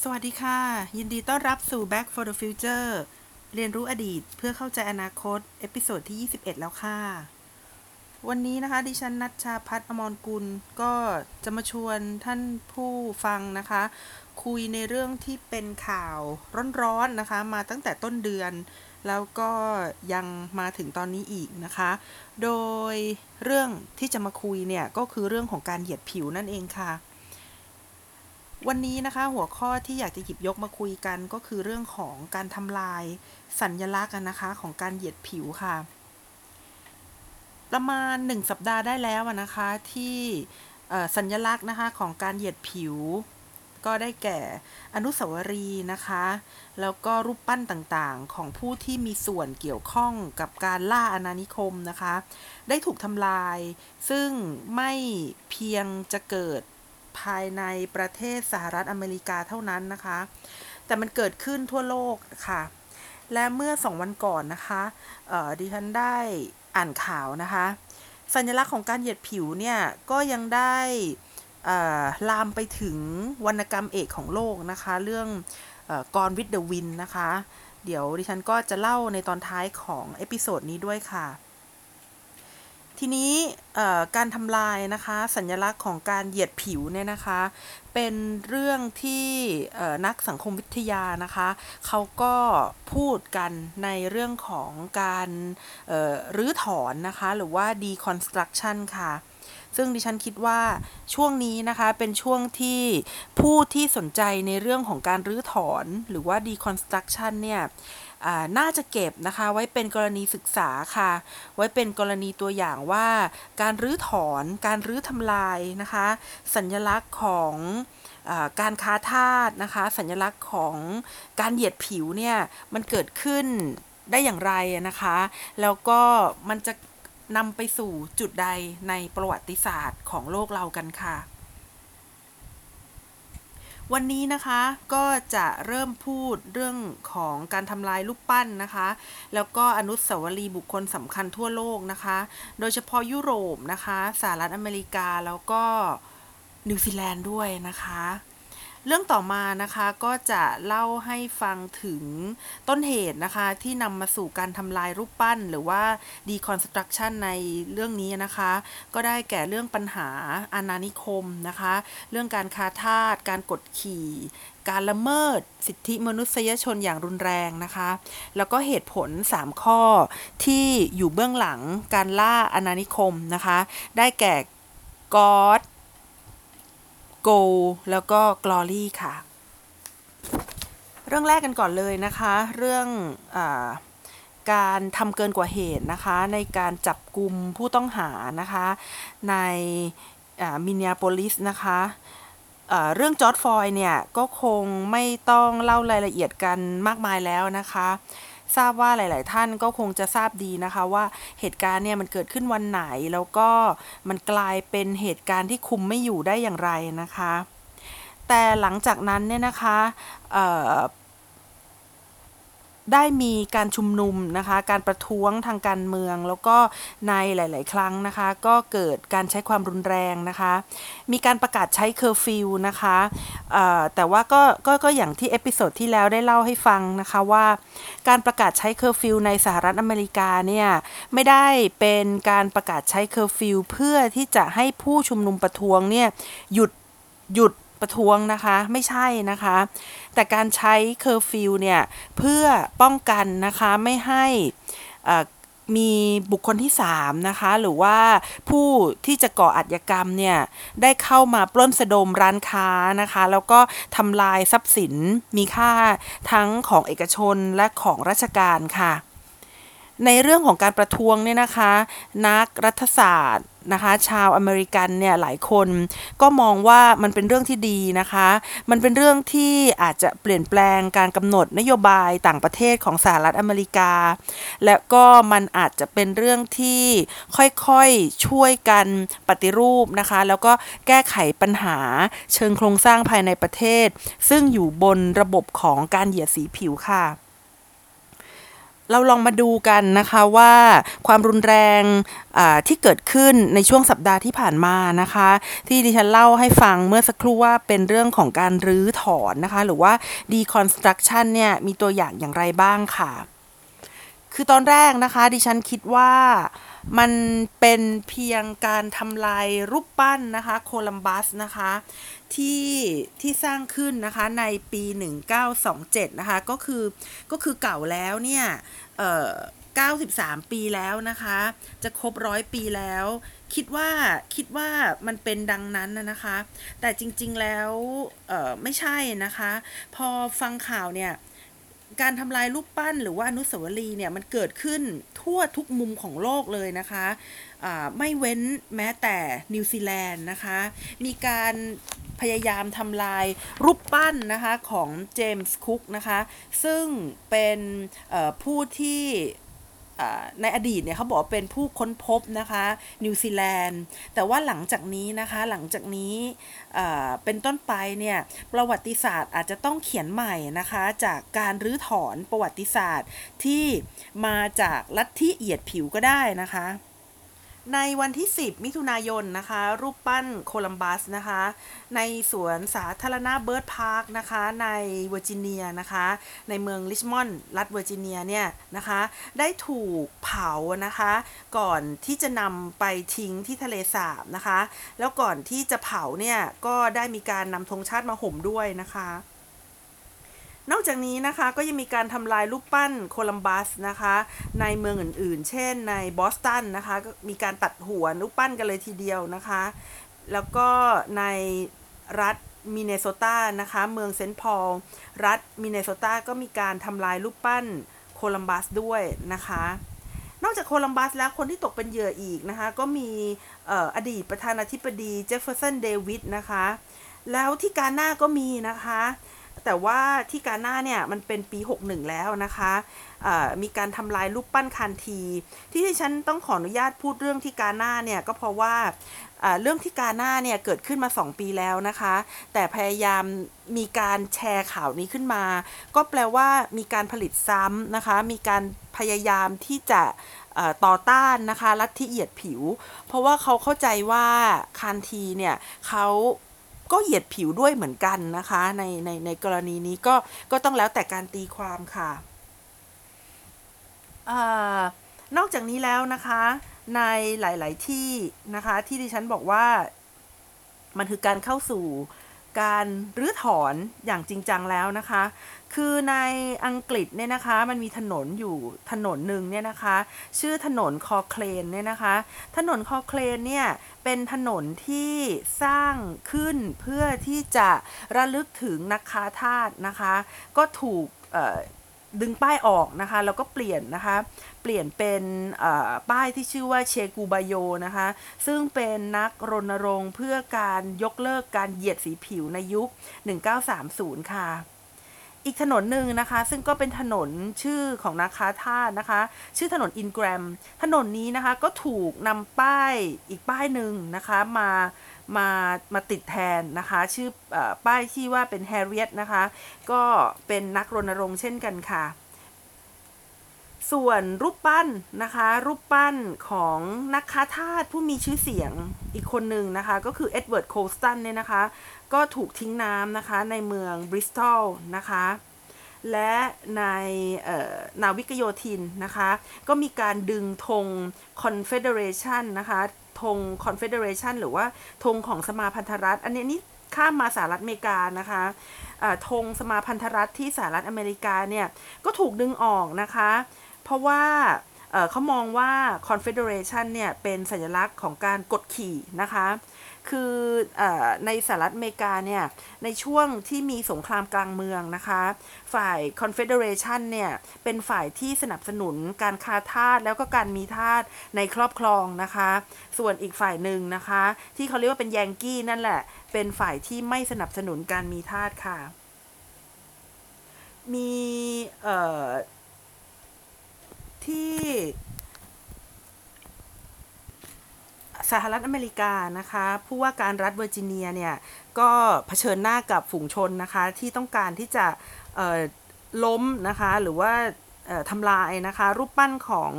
สวัสดีค่ะ ยินดีต้อนรับสู่ Back for the Future เรียนรู้อดีตเพื่อเข้าใจอนาคต episode ที่ 21 แล้วค่ะ วันนี้นะคะ ดิฉันนัชชาพัฒน์อมรกุล ก็จะมาชวนท่านผู้ฟังนะคะ คุยในเรื่องที่เป็นข่าวร้อนๆนะคะ มาตั้งแต่ต้นเดือน แล้วก็ยังมาถึงตอนนี้อีกนะคะ โดยเรื่องที่จะมาคุยเนี่ย ก็คือเรื่องของการเหยียดผิวนั่นเองค่ะวันนี้นะคะหัวข้อที่อยากจะหยิบยกมาคุยกันก็คือเรื่องของการทำลาย สัญญลักษณ์นะคะของการเหยียดผิวค่ะ ประมาณหนึ่งสัปดาห์ได้แล้วนะคะที่สัญลักษณ์นะคะของการเหยียดผิว ก็ได้แก่อนุสาวรีย์นะคะ แล้วก็รูปปั้นต่างๆ ของผู้ที่มีส่วนเกี่ยวข้องกับการล่าอาณานิคมนะคะ ได้ถูกทำลาย ซึ่งไม่เพียงจะเกิดภายในประเทศสหรัฐอเมริกาเท่านั้นนะคะ แต่มันเกิดขึ้นทั่วโลกค่ะ และเมื่อสองวันก่อนนะคะเออดิฉันได้อ่านข่าวนะคะ สัญลักษณ์ของการเหยียดผิวเนี่ย ก็ยังได้ลามไปถึงวรรณกรรมเอกของโลกนะคะ เรื่อง Gone with the Wind นะคะ เดี๋ยวดิฉันก็จะเล่าในตอนท้ายของ episode นี้ด้วยค่ะ ทีนี้การทำลายนะคะสัญลักษณ์ของการเหยียดผิวเนี่ยนะคะ เป็นเรื่องที่นักสังคมวิทยานะคะเขาก็พูดกันในเรื่องของการรื้อถอนนะคะหรือว่า deconstruction ค่ะซึ่งดิฉันคิดว่าช่วงนี้นะคะเป็นช่วงที่ผู้ที่สนใจในเรื่องของการรื้อถอนหรือว่า deconstruction เนี่ย น่าจะเก็บนะคะไว้เป็นกรณีศึกษาค่ะ ไว้เป็นกรณีตัวอย่างว่าการรื้อถอนการรื้อทำลายนะคะ สัญลักษณ์ของอการค้าทาสนะคะ สัญลักษณ์ของการเหยียดผิวเนี่ยมันเกิดขึ้นได้อย่างไรนะคะ แล้วก็มันจะนำไปสู่จุดใดในประวัติศาสตร์ของโลกเรากันค่ะ วันนี้นะคะก็จะเริ่มพูดเรื่องของการทำลายรูปปั้นนะคะ แล้วก็อนุสาวรีย์บุคคลสำคัญทั่วโลกนะคะ โดยเฉพาะยุโรปนะคะสหรัฐอเมริกาแล้วก็นิวซีแลนด์ด้วยนะคะ เรื่องต่อมานะคะก็จะเล่าให้ฟังถึงต้นเหตุนะคะที่นำมาสู่การทำลายรูปปั้นหรือว่า deconstruction ในเรื่องนี้นะคะ ก็ได้แก่เรื่องปัญหาอาณานิคมนะคะ เรื่องการค้าทาสการกดขี่การละเมิดสิทธิมนุษยชนอย่างรุนแรงนะคะ แล้วก็เหตุผล 3 ข้อที่อยู่เบื้องหลังการล่าอาณานิคมนะคะ ได้แก่ God Go แล้วก็ Glory ค่ะ เรื่องแรกกันก่อนเลยนะคะ เรื่องอการทำเกินกว่าเหตุนะคะ ในการจับกลุ่มผู้ต้องหานะคะ ในมิน n าโพลิสนะคะเอ่อเรื่องจอร์ดฟอยเนี่ย ก็คงไม่ต้องเล่ารายละเอียดกันมากมายแล้วนะคะ ทราบว่าหลาย ๆ ท่านก็คงจะทราบดีนะคะว่าเหตุการณ์เนี่ยมันเกิดขึ้นวันไหน แล้วก็มันกลายเป็นเหตุการณ์ที่คุมไม่อยู่ได้อย่างไรนะคะ แต่หลังจากนั้นเนี่ยนะคะ ได้มีการชุมนุมนะคะ การประท้วงทางการเมือง แล้วก็ในหลาย ๆ ครั้งนะคะ ก็เกิดการใช้ความรุนแรงนะคะ มีการประกาศใช้เคอร์ฟิวนะคะแต่ว่าก็ก็ก็อย่างที่ episode ที่แล้วได้เล่าให้ฟังนะคะว่าการประกาศใช้เคอร์ฟิวในสหรัฐอเมริกาเนี่ยไม่ได้เป็นการประกาศใช้เคอร์ฟิวเพื่อที่จะให้ผู้ชุมนุมประท้วงเนี่ยหยุดหยุด ประท้วงนะคะไม่ใช่นะคะ แต่การใช้เคอร์ฟิวเนี่ยเพื่อป้องกันนะคะไม่ให้มีบุคคลที่3นะคะหรือว่าผู้ที่จะก่ออาชญากรรมเนี่ยได้เข้ามาปล้นสะดมร้านค้านะคะ แล้วก็ทำลายทรัพย์สินมีค่าทั้งของเอกชนและของราชการค่ะ ในเรื่องของการประท้วงเนี่ยนะคะ นักรัฐศาสตร์ นะคะ ชาวอเมริกันเนี่ยหลายคนก็มองว่ามันเป็นเรื่องที่ดีนะคะ มันเป็นเรื่องที่อาจจะเปลี่ยนแปลงการกำหนดนโยบายต่างประเทศของสหรัฐอเมริกา และก็มันอาจจะเป็นเรื่องที่ค่อยๆช่วยกันปฏิรูปนะคะ แล้วก็แก้ไขปัญหาเชิงโครงสร้างภายในประเทศ ซึ่งอยู่บนระบบของการเหยียดสีผิวค่ะ เราลองมาดูกันนะคะว่าความรุนแรงที่เกิดขึ้นในช่วงสัปดาห์ที่ผ่านมานะคะ ที่ดิฉันเล่าให้ฟังเมื่อสักครู่ว่าเป็นเรื่องของการรื้อถอนนะคะ หรือว่า deconstruction เนี่ยมีตัวอย่างอย่างไรบ้างค่ะ คือตอนแรกนะคะดิฉันคิดว่า มันเป็นเพียงการทำลายรูปปั้นนะคะโคลัมบัสนะคะที่ที่สร้างขึ้นนะคะในปี 1927 นะคะก็คือก็คือเก่าแล้วเนี่ยเอ่อ93 ปีแล้วนะคะ จะครบร้อยปีแล้ว คิดว่าคิดว่ามันเป็นดังนั้นนะนะคะ แต่จริงๆแล้วเอ่อไม่ใช่นะคะ พอฟังข่าวเนี่ย การทำลายรูปปั้นหรือว่าอนุสาวรีย์เนี่ยมันเกิดขึ้นทั่วทุกมุมของโลกเลยนะคะไม่เว้นแม้แต่นิวซีแลนด์นะคะ มีการพยายามทำลายรูปปั้นนะคะของเจมส์คุกนะคะ ซึ่งเป็นผู้ที่ ในอดีตเนี่ยเขาบอกว่าเป็นผู้ค้นพบนะคะนิวซีแลนด์แต่ว่าหลังจากนี้นะคะหลังจากนี้เป็นต้นไปเนี่ยประวัติศาสตร์อาจจะต้องเขียนใหม่นะคะจากการรื้อถอนประวัติศาสตร์ที่มาจากลัทธิเหยียดผิวก็ได้นะคะ ในวันที่ 10 มิถุนายนนะคะ รูปปั้นโคลัมบัสนะคะ ในสวนสาธารณะ Byrd Park นะคะ ในเวอร์จิเนียนะคะ ในเมืองริชมอนด์รัฐเวอร์จิเนียเนี่ยนะคะ ได้ถูกเผานะคะ ก่อนที่จะนำไปทิ้งที่ทะเลสาบนะคะ แล้วก่อนที่จะเผาเนี่ย ก็ได้มีการนำธงชาติมาห่มด้วยนะคะ นอกจากนี้นะคะก็ยังมีการทำลายรูปปั้นโคลัมบัสนะคะ ในเมืองอื่นๆ เช่นในบอสตันนะคะก็มีการตัดหัวรูปปั้นกันเลยทีเดียวนะคะ แล้วก็ในรัฐมินเนโซตานะคะ เมืองเซนต์พอลรัฐมินเนโซตาก็มีการทำลายรูปปั้นโคลัมบัสด้วยนะคะ นอกจากโคลัมบัสแล้วคนที่ตกเป็นเหยื่ออีกนะคะ ก็มีอออดีตประธานาธิบดีเจฟเฟอร์สันเดวิสนะคะ แล้วที่กาหน้าก็มีนะคะ แต่ว่าที่กาหน้าเนี่ยมันเป็นปี 61 แล้วนะคะมีการทำลายรูปปั้นคานธี ที่ที่ฉันต้องขออนุญาตพูดเรื่องที่กาหน้าเนี่ยก็เพราะว่าเรื่องที่กาหน้าเนี่ยเกิดขึ้นมา 2 ปีแล้วนะคะ แต่พยายามมีการแชร์ข่าวนี้ขึ้นมา ก็แปลว่ามีการผลิตซ้ำนะคะ มีการพยายามที่จะต่อต้านนะคะลัทธิเหยียดผิว เพราะว่าเขาเข้าใจว่าคานทีเนี่ยเขา ก็เหยียดผิวด้วยเหมือนกันนะคะ ในในในกรณีนี้ก็ก็ต้องแล้วแต่การตีความค่ะอนอกจากนี้แล้วนะคะ ในหลาย ๆ ที่นะคะ ที่ดิฉันบอกว่ามันคือการเข้าสู่การรื้อถอนอย่างจริงจังแล้วนะคะ คือในอังกฤษเนี่ยนะคะมันมีถนนอยู่ถนนหนึ่งเนี่ยนะคะ ชื่อถนนคอเคลนเนี่ยนะคะ ถนนคอเคลนเนี่ยเป็นถนนที่สร้างขึ้นเพื่อที่จะระลึกถึงนักค้าทาสนะคะ ก็ถูกดึงป้ายออกนะคะแล้วก็เปลี่ยนนะคะเปลี่ยนเป็นป้ายที่ชื่อว่าเชกูบาโยนะคะซึ่งเป็นนักรณรงค์เพื่อการยกเลิกการเหยียดสีผิวในยุค 1930 ค่ะ อีกถนนหนึ่งนะคะ ซึ่งก็เป็นถนนชื่อของนาคาท่าสนะคะ ชื่อถนนอินแกรม ถนนนี้นะคะก็ถูกนำป้ายอีกป้ายหนึ่งนะคะมามามาติดแทนนะคะ ชื่ออป้ายที่ว่าเป็นแฮร์ริเอตนะคะ ก็เป็นนักรณรงค์เช่นกันค่ะ ส่วนรูปปั้นนะคะ รูปปั้นของนักค้าทาสผู้มีชื่อเสียงอีกคนหนึ่งนะคะ ก็คือเอ็ดเวิร์ดโคลสตันเนี่ยนะคะ ก็ถูกทิ้งน้ำนะคะในเมืองบริสตอลนะคะ และในนาวิกโยธินนะคะ ก็มีการดึงธง Confederation นะคะธง Confederation หรือว่าธงของสมาพันธรัฐ อันนี้นี่ข้ามมาสหรัฐอเมริกานะคะธงสมาพันธรัฐที่สหรัฐอเมริกาเนี่ย ก็ถูกดึงออกนะคะ เพราะว่าเอ่อเขามองว่า Confederation เนี่ย เป็นสัญลักษณ์ของการกดขี่นะคะ คืออในสหรัฐอเมริกาเนี่ย ในช่วงที่มีสงครามกลางเมืองนะคะ ฝ่าย Confederation เนี่ย เป็นฝ่ายที่สนับสนุนการค้าทาสแล้วก็การมีทาสในครอบครองนะคะ ส่วนอีกฝ่ายหนึ่งนะคะ ที่เขาเรียกว่าเป็นแยงกี้นั่นแหละ เป็นฝ่ายที่ไม่สนับสนุนการมีทาสค่ะ มีที่ สหรัฐอเมริกานะคะผู้ว่าการรัฐเวอร์จิเนียเนี่ยก็เผชิญหน้ากับฝูงชนนะคะที่ต้องการที่จะล้มนะคะหรือว่าทำลายนะคะรูปปั้นของ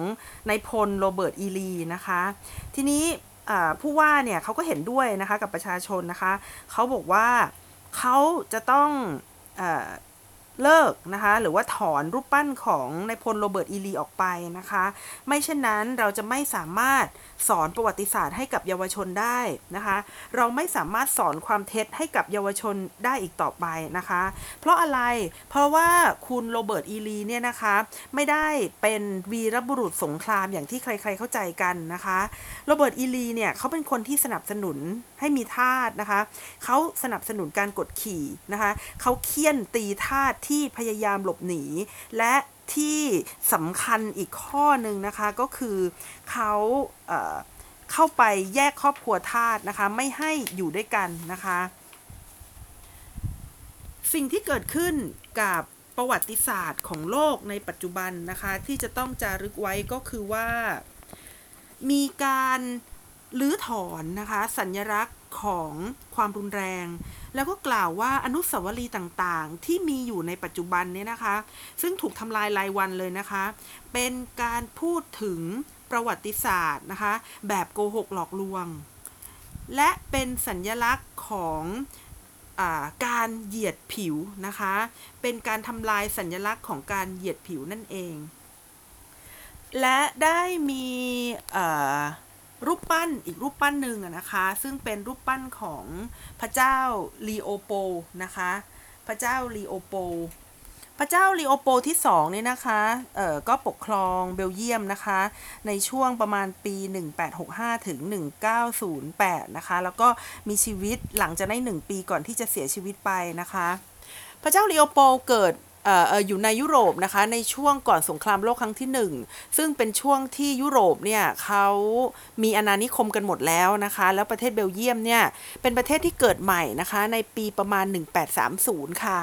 นายพลโรเบิร์ตอีลีนะคะทีนี้ผู้ว่าเนี่ยเขาก็เห็นด้วยนะคะกับประชาชนนะคะเขาบอกว่าเขาจะต้อง เลิกนะคะ หรือว่าถอนรูปปั้นของนายพลโรเบิร์ตอีลีออกไปนะคะ ไม่เช่นนั้นเราจะไม่สามารถสอนประวัติศาสตร์ให้กับเยาวชนได้นะคะ เราไม่สามารถสอนความเท็จให้กับเยาวชนได้อีกต่อไปนะคะ เพราะอะไรเพราะว่าคุณโรเบิร์ตอีลีเนี่ยนะคะไม่ได้เป็นวีรบุรุษสงครามอย่างที่ใคร ๆเข้าใจกันนะคะโรเบิร์ตอีลีเนี่ยเขาเป็นคนที่สนับสนุนให้มีทาสนะคะเขาสนับสนุนการกดขี่นะคะเขาเคี่ยนตีทาสที่พยายามหลบหนี และที่สำคัญอีกข้อหนึ่งนะคะก็คือเขาเข้าไปแยกครอบครัวทาสนะคะ ไม่ให้อยู่ด้วยกันนะคะ สิ่งที่เกิดขึ้นกับประวัติศาสตร์ของโลกในปัจจุบันนะคะ ที่จะต้องจารึกไว้ก็คือว่ามีการลื้อถอนนะคะ สัญลักษณ์ ของความรุนแรง แล้วก็กล่าวว่าอนุสาวรีย์ต่างๆ ที่มีอยู่ในปัจจุบันเนี่ยนะคะ ซึ่งถูกทำลายรายวันเลยนะคะ เป็นการพูดถึงประวัติศาสตร์นะคะ แบบโกหกหลอกลวง และเป็นสัญญลักษณ์ของอการเหยียดผิวนะคะ เป็นการทำลายสัญญลักษณ์ของการเหยียดผิวนั่นเอง และได้มีอ รูปปั้นอีกรูปปั้นหนึ่งนะคะ ซึ่งเป็นรูปปั้นของพระเจ้าลีโอโปนะคะ พระเจ้าลีโอโป พระเจ้าลีโอโปที่สองนี่นะคะ เอ่อ ก็ปกครองเบลเยียมนะคะ ในช่วงประมาณปี 1865 ถึง 1908 นะคะ แล้วก็มีชีวิตหลังจากได้หนึ่งปีก่อนที่จะเสียชีวิตไปนะคะ พระเจ้าลีโอโปเกิด อยู่ในยุโรปนะคะในช่วงก่อนสงครามโลกครั้งที่หนึ่งซึ่งเป็นช่วงที่ยุโรปเนี่ยเขามีอาณานิคมกันหมดแล้วนะคะ แล้วประเทศเบลเยียมเนี่ยเป็นประเทศที่เกิดใหม่นะคะในปีประมาณ 1830 ค่ะ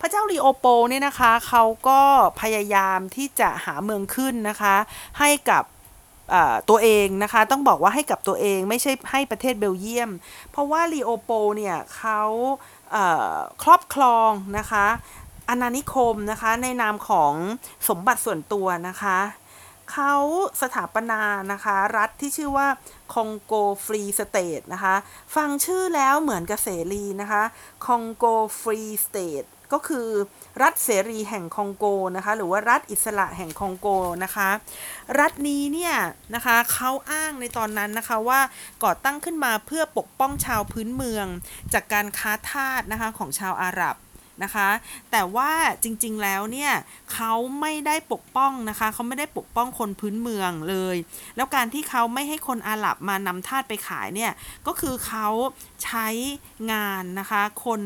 พระเจ้าลีโอโปเนี่ยนะคะเขาก็พยายามที่จะหาเมืองขึ้นนะคะ ให้กับตัวเองนะคะ ต้องบอกว่าให้กับตัวเองไม่ใช่ให้ประเทศเบลเยียม เพราะว่าลีโอโปเนี่ยเขาครอบครองนะคะ อาณานิคมนะคะในนามของสมบัติส่วนตัวนะคะเขาสถาปนานะคะ รัฐที่ชื่อว่า Congo Free State นะคะ ฟังชื่อแล้วเหมือนกับเสรีนะคะ Congo Free State ก็คือรัฐเสรีแห่งคองโกนะคะ หรือว่ารัฐอิสระแห่งคองโกนะคะ รัฐนี้เนี่ยนะคะเขาอ้างในตอนนั้นนะคะว่าก่อตั้งขึ้นมาเพื่อปกป้องชาวพื้นเมือง จากการค้าทาสนะคะของชาวอาหรับ นะคะ แต่ว่าจริงๆแล้วเนี่ยเขาไม่ได้ปกป้องนะคะเขาไม่ได้ปกป้องคนพื้นเมืองเลย แล้วการที่เขาไม่ให้คนอาหรับมานำทาสไปขายเนี่ยก็คือเขาใช้งานนะคะคน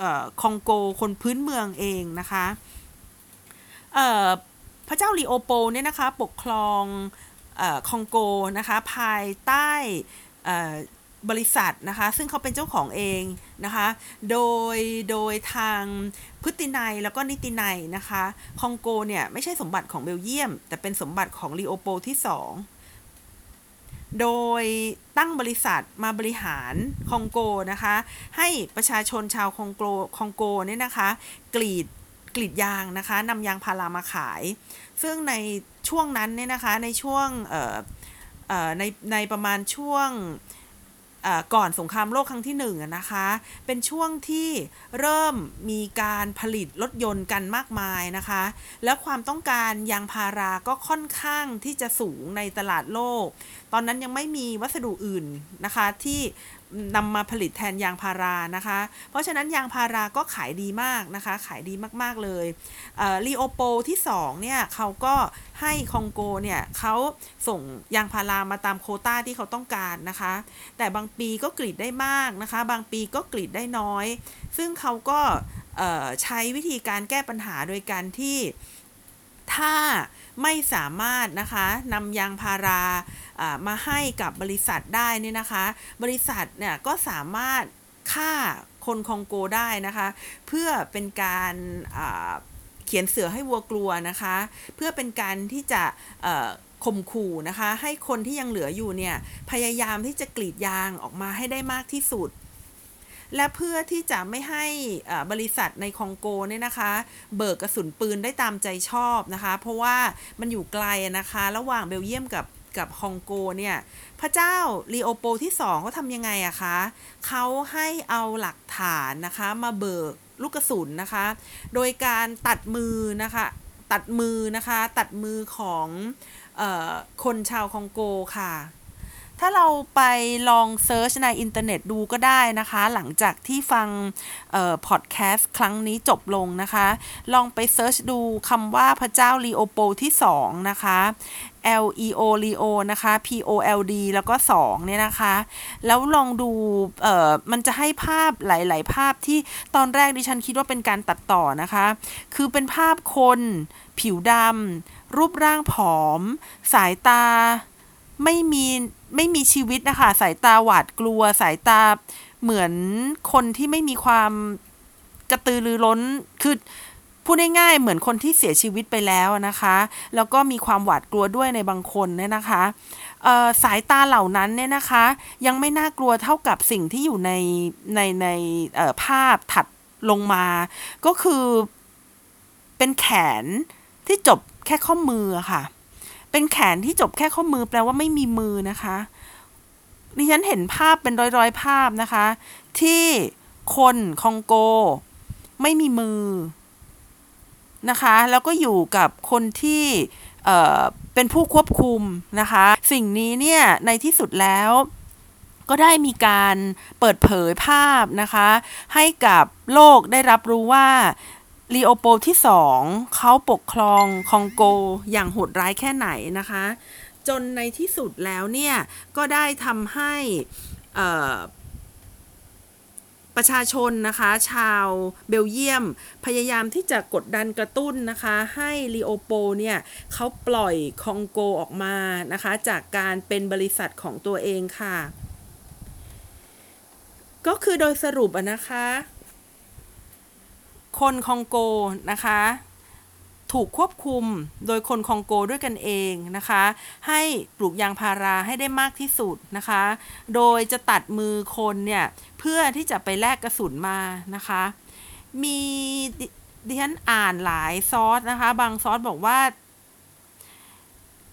ออคองโกคนพื้นเมืองเองนะคะพระเจ้าลีโอโปเนี่ยนะคะปกครองออคองโกนะคะภายใต้ บริษัทนะคะ ซึ่งเขาเป็นเจ้าของเองนะคะ โดยโดยทางพฤตินัยแล้วก็นิตินัยนะคะ คองโกเนี่ยไม่ใช่สมบัติของเบลเยียม แต่เป็นสมบัติของลีโอโปที่สองโดยตั้งบริษัทมาบริหารคองโกนะคะ ให้ประชาชนชาวคองโกคองโกเนี่ยนะคะ กรีดกรีดยางนะคะนำยางพารามาขาย ซึ่งในช่วงนั้นเนี่ยนะคะในช่วงในในประมาณช่วง ก่อนสงครามโลกครั้งที่หนึ่งนะคะ เป็นช่วงที่เริ่มมีการผลิตรถยนต์กันมากมายนะคะ แล้วความต้องการยางพาราก็ค่อนข้างที่จะสูงในตลาดโลก ตอนนั้นยังไม่มีวัสดุอื่นนะคะที่ นำมาผลิตแทนยางพารานะคะ เพราะฉะนั้นยางพาราก็ขายดีมากนะคะ ขายดีมากๆเลยลีโอโปที่2เนี่ยเขาก็ให้คองโกเนี่ยเขาส่งยางพารามาตามโคต้าที่เขาต้องการนะคะ แต่บางปีก็กรีดได้มากนะคะ บางปีก็กรีดได้น้อย ซึ่งเขาก็ใช้วิธีการแก้ปัญหาโดยการที่ถ้า ไม่สามารถนะคะนำยางพารามาให้กับบริษัทได้นี่นะคะ บริษัทเนี่ยก็สามารถฆ่าคนคองโกได้นะคะ เพื่อเป็นการเขียนเสือให้วัวกลัวนะคะ เพื่อเป็นการที่จะข่มขู่นะคะ ให้คนที่ยังเหลืออยู่เนี่ยพยายามที่จะกรีดยางออกมาให้ได้มากที่สุด และเพื่อที่จะไม่ให้บริษัทในคองโกเนี่ยนะคะ เบิกกระสุนปืนได้ตามใจชอบนะคะ เพราะว่ามันอยู่ไกลนะคะ ระหว่างเบลเยียมกับกับคองโกเนี่ย พระเจ้าลีโอโปที่สองเขาทำยังไงอะคะเขาให้เอาหลักฐานนะคะ มาเบิกลูกกระสุนนะคะ โดยการตัดมือนะคะ ตัดมือนะคะ ตัดมือของออคนชาวคองโกค่ะ ถ้าเราไปลอง search ในอินเทอร์เน็ตดูก็ได้นะคะ หลังจากที่ฟังพอดแคสต์ครั้งนี้จบลงนะคะ ลองไป search ดูคำว่าพระเจ้าลีโอโปลด์ที่2นะคะ L E O Leo นะคะ P O L D แล้วก็ 2 เนี่ยนะคะ แล้วลองดูเอ่อมันจะให้ภาพหลาย ๆ ภาพที่ตอนแรกดิฉันคิดว่าเป็นการตัดต่อนะคะ คือเป็นภาพคน ผิวดำรูปร่างผอม สายตาไม่มี ไม่มีชีวิตนะคะ สายตาหวาดกลัว สายตาเหมือนคนที่ไม่มีความกระตือรือร้น คือพูดง่ายๆเหมือนคนที่เสียชีวิตไปแล้วนะคะ แล้วก็มีความหวาดกลัวด้วยในบางคนเนี่ยนะคะสายตาเหล่านั้นเนี่ยนะคะ ยังไม่น่ากลัวเท่ากับสิ่งที่อยู่ในในในภาพถัดลงมา ก็คือเป็นแขนที่จบแค่ข้อมือค่ะ เป็นแขนที่จบแค่ข้อมือแปลว่าไม่มีมือนะคะดิฉันเห็นภาพเป็นร้อยๆ ภาพนะคะ ที่คนคองโก ไม่มีมือนะคะ แล้วก็อยู่กับคนที่เเป็นผู้ควบคุมนะคะ สิ่งนี้เนี่ยในที่สุดแล้วก็ได้มีการเปิดเผยภาพนะคะ ให้กับโลกได้รับรู้ว่า ลีโอโปที่สองเขาปกครองคองโกอย่างโหดร้ายแค่ไหนนะคะ จนในที่สุดแล้วเนี่ย ก็ได้ทำให้ประชาชนนะคะ ชาวเบลเยียม พยายามที่จะกดดันกระตุ้นนะคะ ให้ลีโอโปเนี่ยเขาปล่อยคองโกออกมานะคะ จากการเป็นบริษัทของตัวเองค่ะ ก็คือโดยสรุปนะคะ คนคองโกนะคะ ถูกควบคุมโดยคนคองโกด้วยกันเองนะคะ ให้ปลูกยางพาราให้ได้มากที่สุดนะคะ โดยจะตัดมือคนเนี่ย เพื่อที่จะไปแลกกระสุนมานะคะ มีดิฉันอ่านหลายซอสนะคะ บางซอสบอกว่า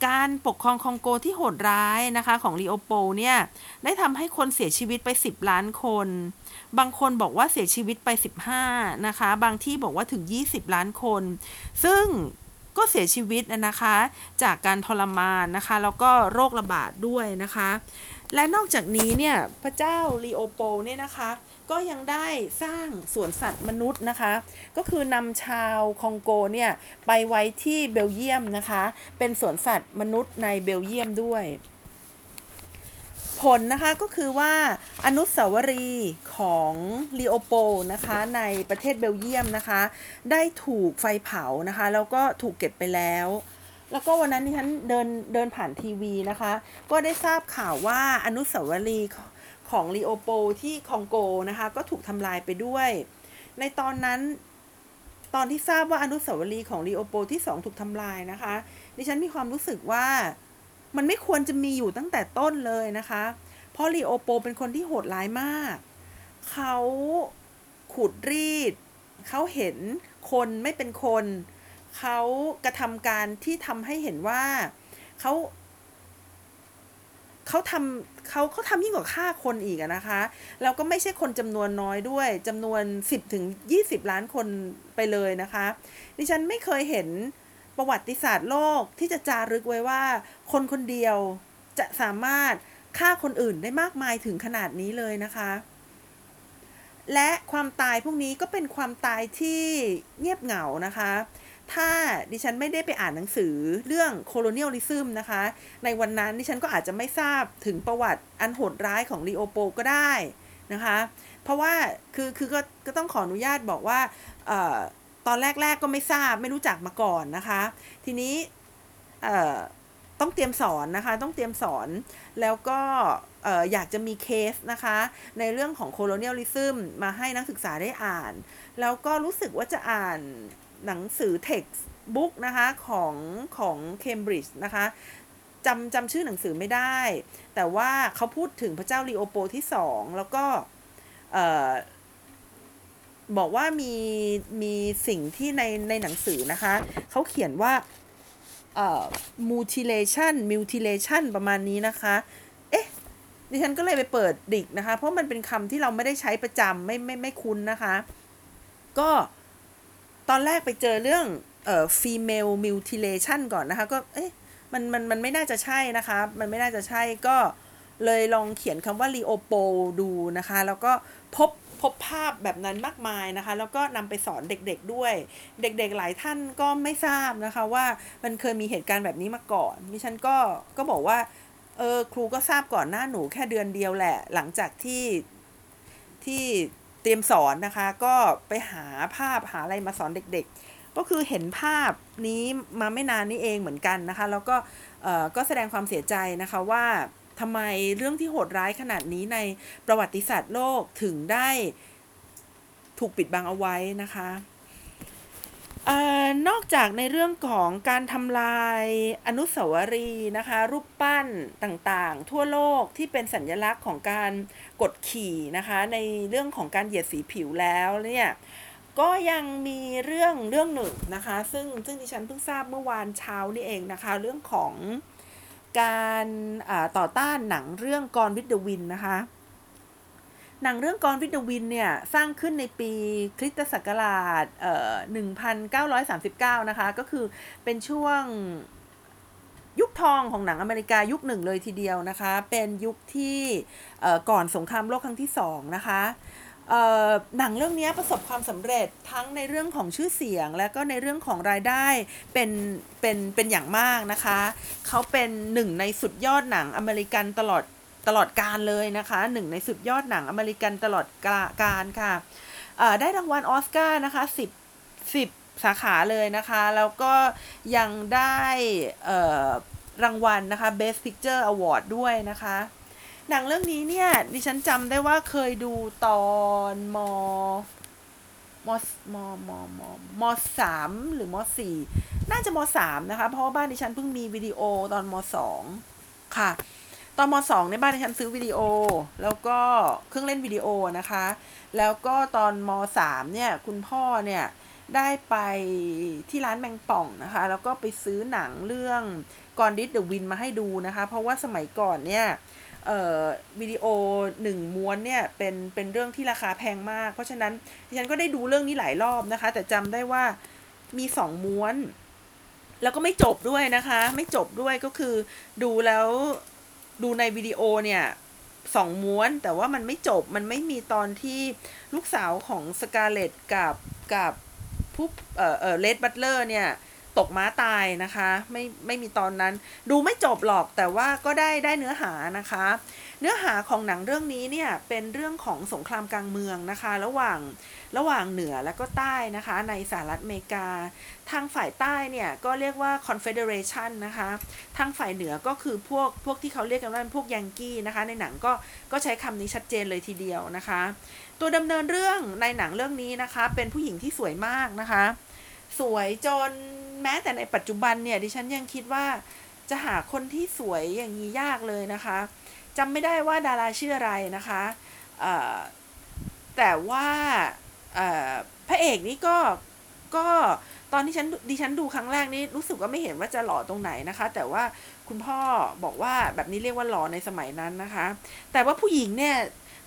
การปกครองคองโกที่โหดร้ายนะคะ ของลีโอโปเนี่ย ได้ทำให้คนเสียชีวิตไป 10 ล้านคน บางคนบอกว่าเสียชีวิตไป 15 นะคะ บางที่บอกว่าถึง 20 ล้านคน ซึ่งก็เสียชีวิตนะคะ จากการทรมานนะคะ แล้วก็โรคระบาดด้วยนะคะ และนอกจากนี้เนี่ย พระเจ้าลีโอโปเนี่ยนะคะ ก็ยังได้สร้างสวนสัตว์มนุษย์นะคะ ก็คือนำชาวคองโกเนี่ย ไปไว้ที่เบลเยียมนะคะ เป็นสวนสัตว์มนุษย์ในเบลเยียมด้วย ผลนะคะก็คือว่าอนุสาวรีย์ของลีโอโปนะคะในประเทศเบลเยียมนะคะ ได้ถูกไฟเผานะคะ แล้วก็ถูกเก็บไปแล้ว แล้วก็วันนั้นที่ฉันเดินเดินผ่านทีวีนะคะ ก็ได้ทราบข่าวว่าอนุสาวรีย์ของลีโอโปที่คองโกนะคะ ก็ถูกทำลายไปด้วย ในตอนนั้นตอนที่ทราบว่าอนุสาวรีย์ของลีโอโปที่สองถูกทำลายนะคะ ดิฉันมีความรู้สึกว่า มันไม่ควรจะมีอยู่ตั้งแต่ต้นเลยนะคะ เพราะลีโอโปเป็นคนที่โหดร้ายมาก เขาขุดรีด เขาเห็นคนไม่เป็นคน เขากระทำการที่ทำให้เห็นว่าเขาเขาทำเขาเขาทำยิ่งกว่าฆ่าคนอีกนะคะ แล้วก็ไม่ใช่คนจำนวนน้อยด้วยจำนวน 10ถึง20 ล้านคนไปเลยนะคะ ดิฉันไม่เคยเห็น ประวัติศาสตร์โลกที่จะจารึกไว้ว่า คนคนเดียวจะสามารถฆ่าคนอื่นได้มากมายถึงขนาดนี้เลยนะคะ และความตายพวกนี้ก็เป็นความตายที่เงียบเหงานะคะ ถ้าดิฉันไม่ได้ไปอ่านหนังสือเรื่อง colonialism นะคะ ในวันนั้นดิฉันก็อาจจะไม่ทราบถึงประวัติอันโหดร้ายของลีโอโปก็ได้นะคะ เพราะว่าคือคือก็ก็ต้องขออนุญาตบอกว่า ตอนแรกๆก็ไม่ทราบไม่รู้จักมาก่อนนะคะ ทีนี้ต้องเตรียมสอนนะคะ ต้องเตรียมสอนแล้วก็เอ่อยากจะมีเคสนะคะ ในเรื่องของ colonialism มาให้นักศึกษาได้อ่าน แล้วก็รู้สึกว่าจะอ่านหนังสือ text book นะคะของของ Cambridge นะคะจำจำชื่อหนังสือไม่ได้ แต่ว่าเขาพูดถึงพระเจ้าลีโอโปที่สองแล้วก็ บอกว่ามีมีสิ่งที่ในในหนังสือนะคะ เขาเขียนว่าเอ่อ mutilation mutilation ประมาณนี้นะคะ เอ๊ะ ดิฉันก็เลยไปเปิดดิกนะคะ เพราะมันเป็นคำที่เราไม่ได้ใช้ประจำไม่ไม่ไม่คุ้นนะคะ ก็ตอนแรกไปเจอเรื่องเอ่อ female mutilation ก่อนนะคะ ก็เอ๊ะมันมันมันไม่น่าจะใช่นะคะ มันไม่น่าจะใช่ก็เลยลองเขียนคำว่า Leopo ดูนะคะ แล้วก็พบ พบภาพแบบนั้นมากมายนะคะ แล้วก็นำไปสอนเด็กๆด้วย เด็กๆหลายท่านก็ไม่ทราบนะคะว่ามันเคยมีเหตุการณ์แบบนี้มาก่อนดิฉันก็ก็บอกว่าเออครูก็ทราบก่อนหน้าหนูแค่เดือนเดียวแหละ หลังจากที่ที่เตรียมสอนนะคะ ก็ไปหาภาพหาอะไรมาสอนเด็กๆ ก็คือเห็นภาพนี้มาไม่นานนี้เองเหมือนกันนะคะ แล้วก็เออก็แสดงความเสียใจนะคะว่า ทำไมเรื่องที่โหดร้ายขนาดนี้ในประวัติศาสตร์โลกถึงได้ถูกปิดบังเอาไว้นะคะออนอกจากในเรื่องของการทำลายอนุสาวรีย์นะคะ รูปปั้นต่างๆ ทั่วโลกที่เป็นสัญลักษณ์ของการกดขี่นะคะ ในเรื่องของการเหยียดสีผิวแล้วเนี่ยก็ยังมีเรื่องเรื่องหนึ่งนะคะ ซึ่งซึ่งดิฉันเพิ่งทราบเมื่อวานเช้านี่เองนะคะ เรื่องของ การต่อต้านหนังเรื่องกรวิดเดวินนะคะ หนังเรื่องกรวิดเดวินเนี่ย สร้างขึ้นในปีคริสตศักราช1939 นะคะ ก็คือเป็นช่วงยุคทองของหนังอเมริกายุคหนึ่งเลยทีเดียวนะคะ เป็นยุคที่ก่อนสงครามโลกครั้งที่สองนะคะ หนังเรื่องนี้ประสบความสำเร็จทั้งในเรื่องของชื่อเสียง และก็ในเรื่องของรายได้เป็นเป็นเป็นอย่างมากนะคะ เขาเป็นหนึ่งในสุดยอดหนังอเมริกันตลอดตลอดการเลยนะคะหนึ่งในสุดยอดหนังอเมริกันตลอดการค่ะได้รางวัลออสการ์นะคะสิบสิบสาขาเลยนะคะ แล้วก็ยังได้รางวัลนะคะ Best Picture Award ด้วยนะคะ หนังเรื่องนี้เนี่ย ดิฉันจำได้ว่าเคยดูตอนมมมมมมสามหรือมสี่น่าจะมสามนะคะ เพราะว่าบ้านดิฉันเพิ่งมีวิดีโอตอนมสองค่ะ ตอนมสองในบ้านดิฉันซื้อวิดีโอ แล้วก็เครื่องเล่นวิดีโอนะคะ แล้วก็ตอนมสามเนี่ยคุณพ่อเนี่ยได้ไปที่ร้านแมงป่องนะคะ แล้วก็ไปซื้อหนังเรื่องGone with the Wind มาให้ดูนะคะ เพราะว่าสมัยก่อนเนี่ย วิดีโอหนึ่งม้วนเนี่ยเป็นเป็นเรื่องที่ราคาแพงมาก เพราะฉะนั้นดิฉันก็ได้ดูเรื่องนี้หลายรอบนะคะ แต่จำได้ว่ามีสองม้วน แล้วก็ไม่จบด้วยนะคะ ไม่จบด้วยก็คือดูแล้วดูในวิดีโอเนี่ยสองม้วน แต่ว่ามันไม่จบมันไม่มีตอนที่ลูกสาวของสการ์เลตต์กับกับผู้เอ่อเอ่อเลดบัตเลอร์เนี่ย ตกม้าตายนะคะ ไม่ไม่มีตอนนั้น ดูไม่จบหรอกแต่ว่าก็ได้ได้เนื้อหานะคะ เนื้อหาของหนังเรื่องนี้เนี่ยเป็นเรื่องของสงครามกลางเมืองนะคะ ระหว่างระหว่างเหนือและก็ใต้นะคะ ในสหรัฐอเมริกา ทางฝ่ายใต้เนี่ยก็เรียกว่า Confederation นะคะ ทางฝ่ายเหนือก็คือพวกพวกที่เขาเรียกกันว่าพวกยังกี้นะคะ ในหนังก็ก็ใช้คำนี้ชัดเจนเลยทีเดียวนะคะ ตัวดำเนินเรื่องในหนังเรื่องนี้นะคะ เป็นผู้หญิงที่สวยมากนะคะ สวยจน แม้แต่ในปัจจุบันเนี่ยดิฉันยังคิดว่าจะหาคนที่สวยอย่างนี้ยากเลยนะคะจำไม่ได้ว่าดาราชื่ออะไรนะคะแต่ว่าพระเอกนี่ก็ก็ตอนที่ฉันดิฉันดูครั้งแรกนี้รู้สึกว่าไม่เห็นว่าจะหล่อตรงไหนนะคะ แต่ว่าคุณพ่อบอกว่าแบบนี้เรียกว่าหล่อในสมัยนั้นนะคะ แต่ว่าผู้หญิงเนี่ย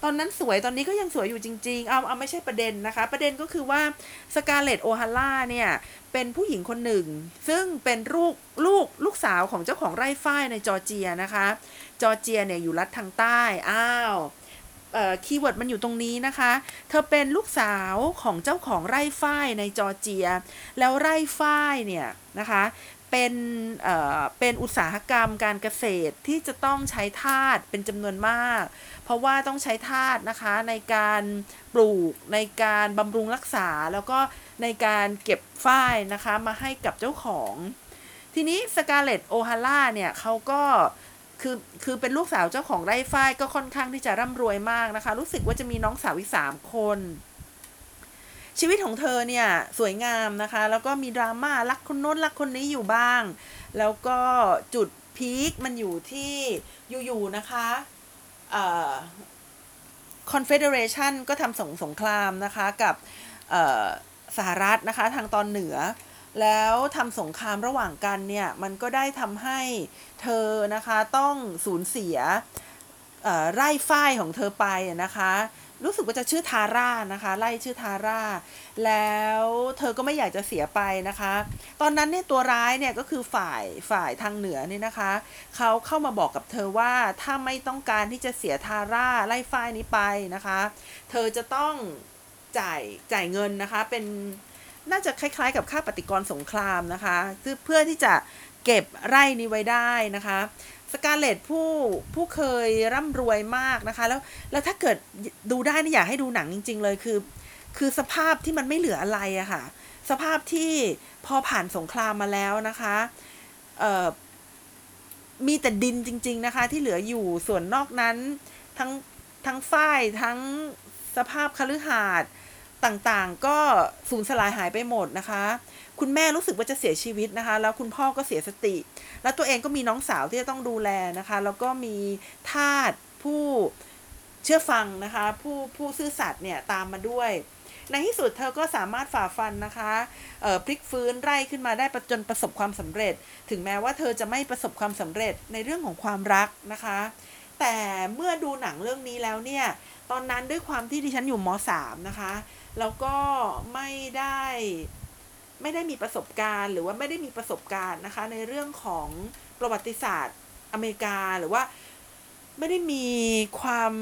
ตอนนั้นสวยตอนนี้ก็ยังสวยอยู่จริง ๆ เอาเอาไม่ใช่ประเด็นนะคะ ประเด็นก็คือว่าสการ์เลตต์โอฮาร่าเนี่ย เป็นผู้หญิงคนหนึ่ง ซึ่งเป็นลูกลูกลูกสาวของเจ้าของไร่ฝ้ายในจอร์เจียนะคะ จอร์เจียเนี่ยอยู่รัฐทางใต้ อ้าว keyword มันอยู่ตรงนี้นะคะ เธอเป็นลูกสาวของเจ้าของไร่ฝ้ายในจอร์เจีย แล้วไร่ฝ้ายเนี่ยนะคะ เป็นเอ่อเป็นอุตสาหกรรมการเกษตรที่จะต้องใช้ธาตุเป็นจำนวนมาก ราะว่าต้องใช้ธาตุนะคะในการปลูกในการบำรุงรักษา แล้วก็ในการเก็บฝ้ายนะคะมาให้กับเจ้าของ ทีนี้สกาเลตโอฮาร่าเนี่ยเขาก็คือคือเป็นลูกสาวเจ้าของไร่ฝ้ายก็ค่อนข้างที่จะร่ำรวยมากนะคะ รู้สึกว่าจะมีน้องสาวอีกสามคน ชีวิตของเธอเนี่ยสวยงามนะคะ แล้วก็มีดราม่ารักคนโน้นรักคนนี้อยู่บ้าง แล้วก็จุด peak มันอยู่ที่อยู่ๆนะคะ Confederation ก็ทำสงสงครามนะคะกับสหรัฐนะคะทางตอนเหนือ แล้วทำสงครามระหว่างกันเนี่ย มันก็ได้ทำให้เธอนะคะต้องสูญเสียไร่ฝ้ายของเธอไปนะคะ รู้สึกว่าจะชื่อทาร่านะคะ ไล่ชื่อทาร่า แล้วเธอก็ไม่อยากจะเสียไปนะคะ ตอนนั้นเนี่ยตัวร้ายเนี่ยก็คือฝ่ายฝ่ายทางเหนือเนี่ยนะคะ เขาเข้ามาบอกกับเธอว่าถ้าไม่ต้องการที่จะเสียทาร่าไล่ฝ้ายนี้ไปนะคะ เธอจะต้องจ่ายจ่ายเงินนะคะเป็นน่าจะคล้ายๆ กับค่าปฏิกรสงครามนะคะเพื่อที่จะเก็บไร่นี้ไว้ได้นะคะ สกาเลตผู้ผู้เคยร่ำรวยมากนะคะ แล้วแล้วถ้าเกิดดูได้นี่อยากให้ดูหนังจริง ๆ เลยคือ คือสภาพที่มันไม่เหลืออะไรอะค่ะ สภาพที่พอผ่านสงครามมาแล้วนะคะเอ่อมีแต่ดินจริง ๆ นะคะ ที่เหลืออยู่ส่วนนอกนั้น ทั้งทั้งฝ้ายทั้งสภาพคฤหาสน์ต่างๆ ก็สูญสลายหายไปหมดนะคะ คุณแม่รู้สึกว่าจะเสียชีวิตนะคะ แล้วคุณพ่อก็เสียสติ แล้วตัวเองก็มีน้องสาวที่จะต้องดูแลนะคะ แล้วก็มีทาสผู้เชื่อฟังนะคะ ผู้ผู้ซื่อสัตย์เนี่ยตามมาด้วย ในที่สุดเธอก็สามารถฝ่าฟันนะคะพลิกฟื้นไร่ขึ้นมาได้จนประสบความสำเร็จ ถึงแม้ว่าเธอจะไม่ประสบความสำเร็จในเรื่องของความรักนะคะ แต่เมื่อดูหนังเรื่องนี้แล้วเนี่ย ตอนนั้นด้วยความที่ดิฉันอยู่ม .3 นะคะ แล้วก็ไม่ได้ ไม่ได้มีประสบการณ์หรือว่าไม่ได้มีประสบการณ์นะคะ ในเรื่องของประวัติศาสตร์อเมริกาหรือว่าไม่ได้มีความ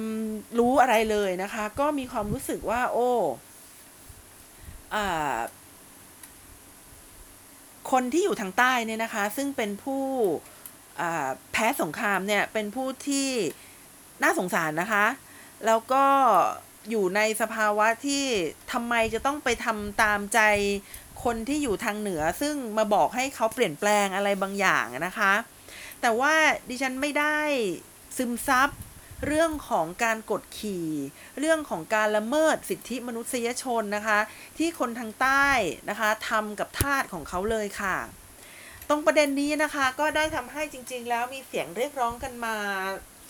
รู้อะไรเลยนะคะ ก็มีความรู้สึกว่า โอ้คนที่อยู่ทางใต้เนี่ยนะคะ ซึ่งเป็นผู้แพ้สงครามเนี่ย เป็นผู้ที่น่าสงสารนะคะ แล้วก็อยู่ในสภาวะที่ทำไมจะต้องไปทำตามใจ คนที่อยู่ทางเหนือซึ่งมาบอกให้เขาเปลี่ยนแปลงอะไรบางอย่างนะคะ แต่ว่าดิฉันไม่ได้ซึมซับเรื่องของการกดขี่ เรื่องของการละเมิดสิทธิมนุษยชนนะคะ ที่คนทางใต้นะคะทำกับทาสของเขาเลยค่ะ ตรงประเด็นนี้นะคะก็ได้ทำให้จริง ๆ แล้วมีเสียงเรียกร้องกันมา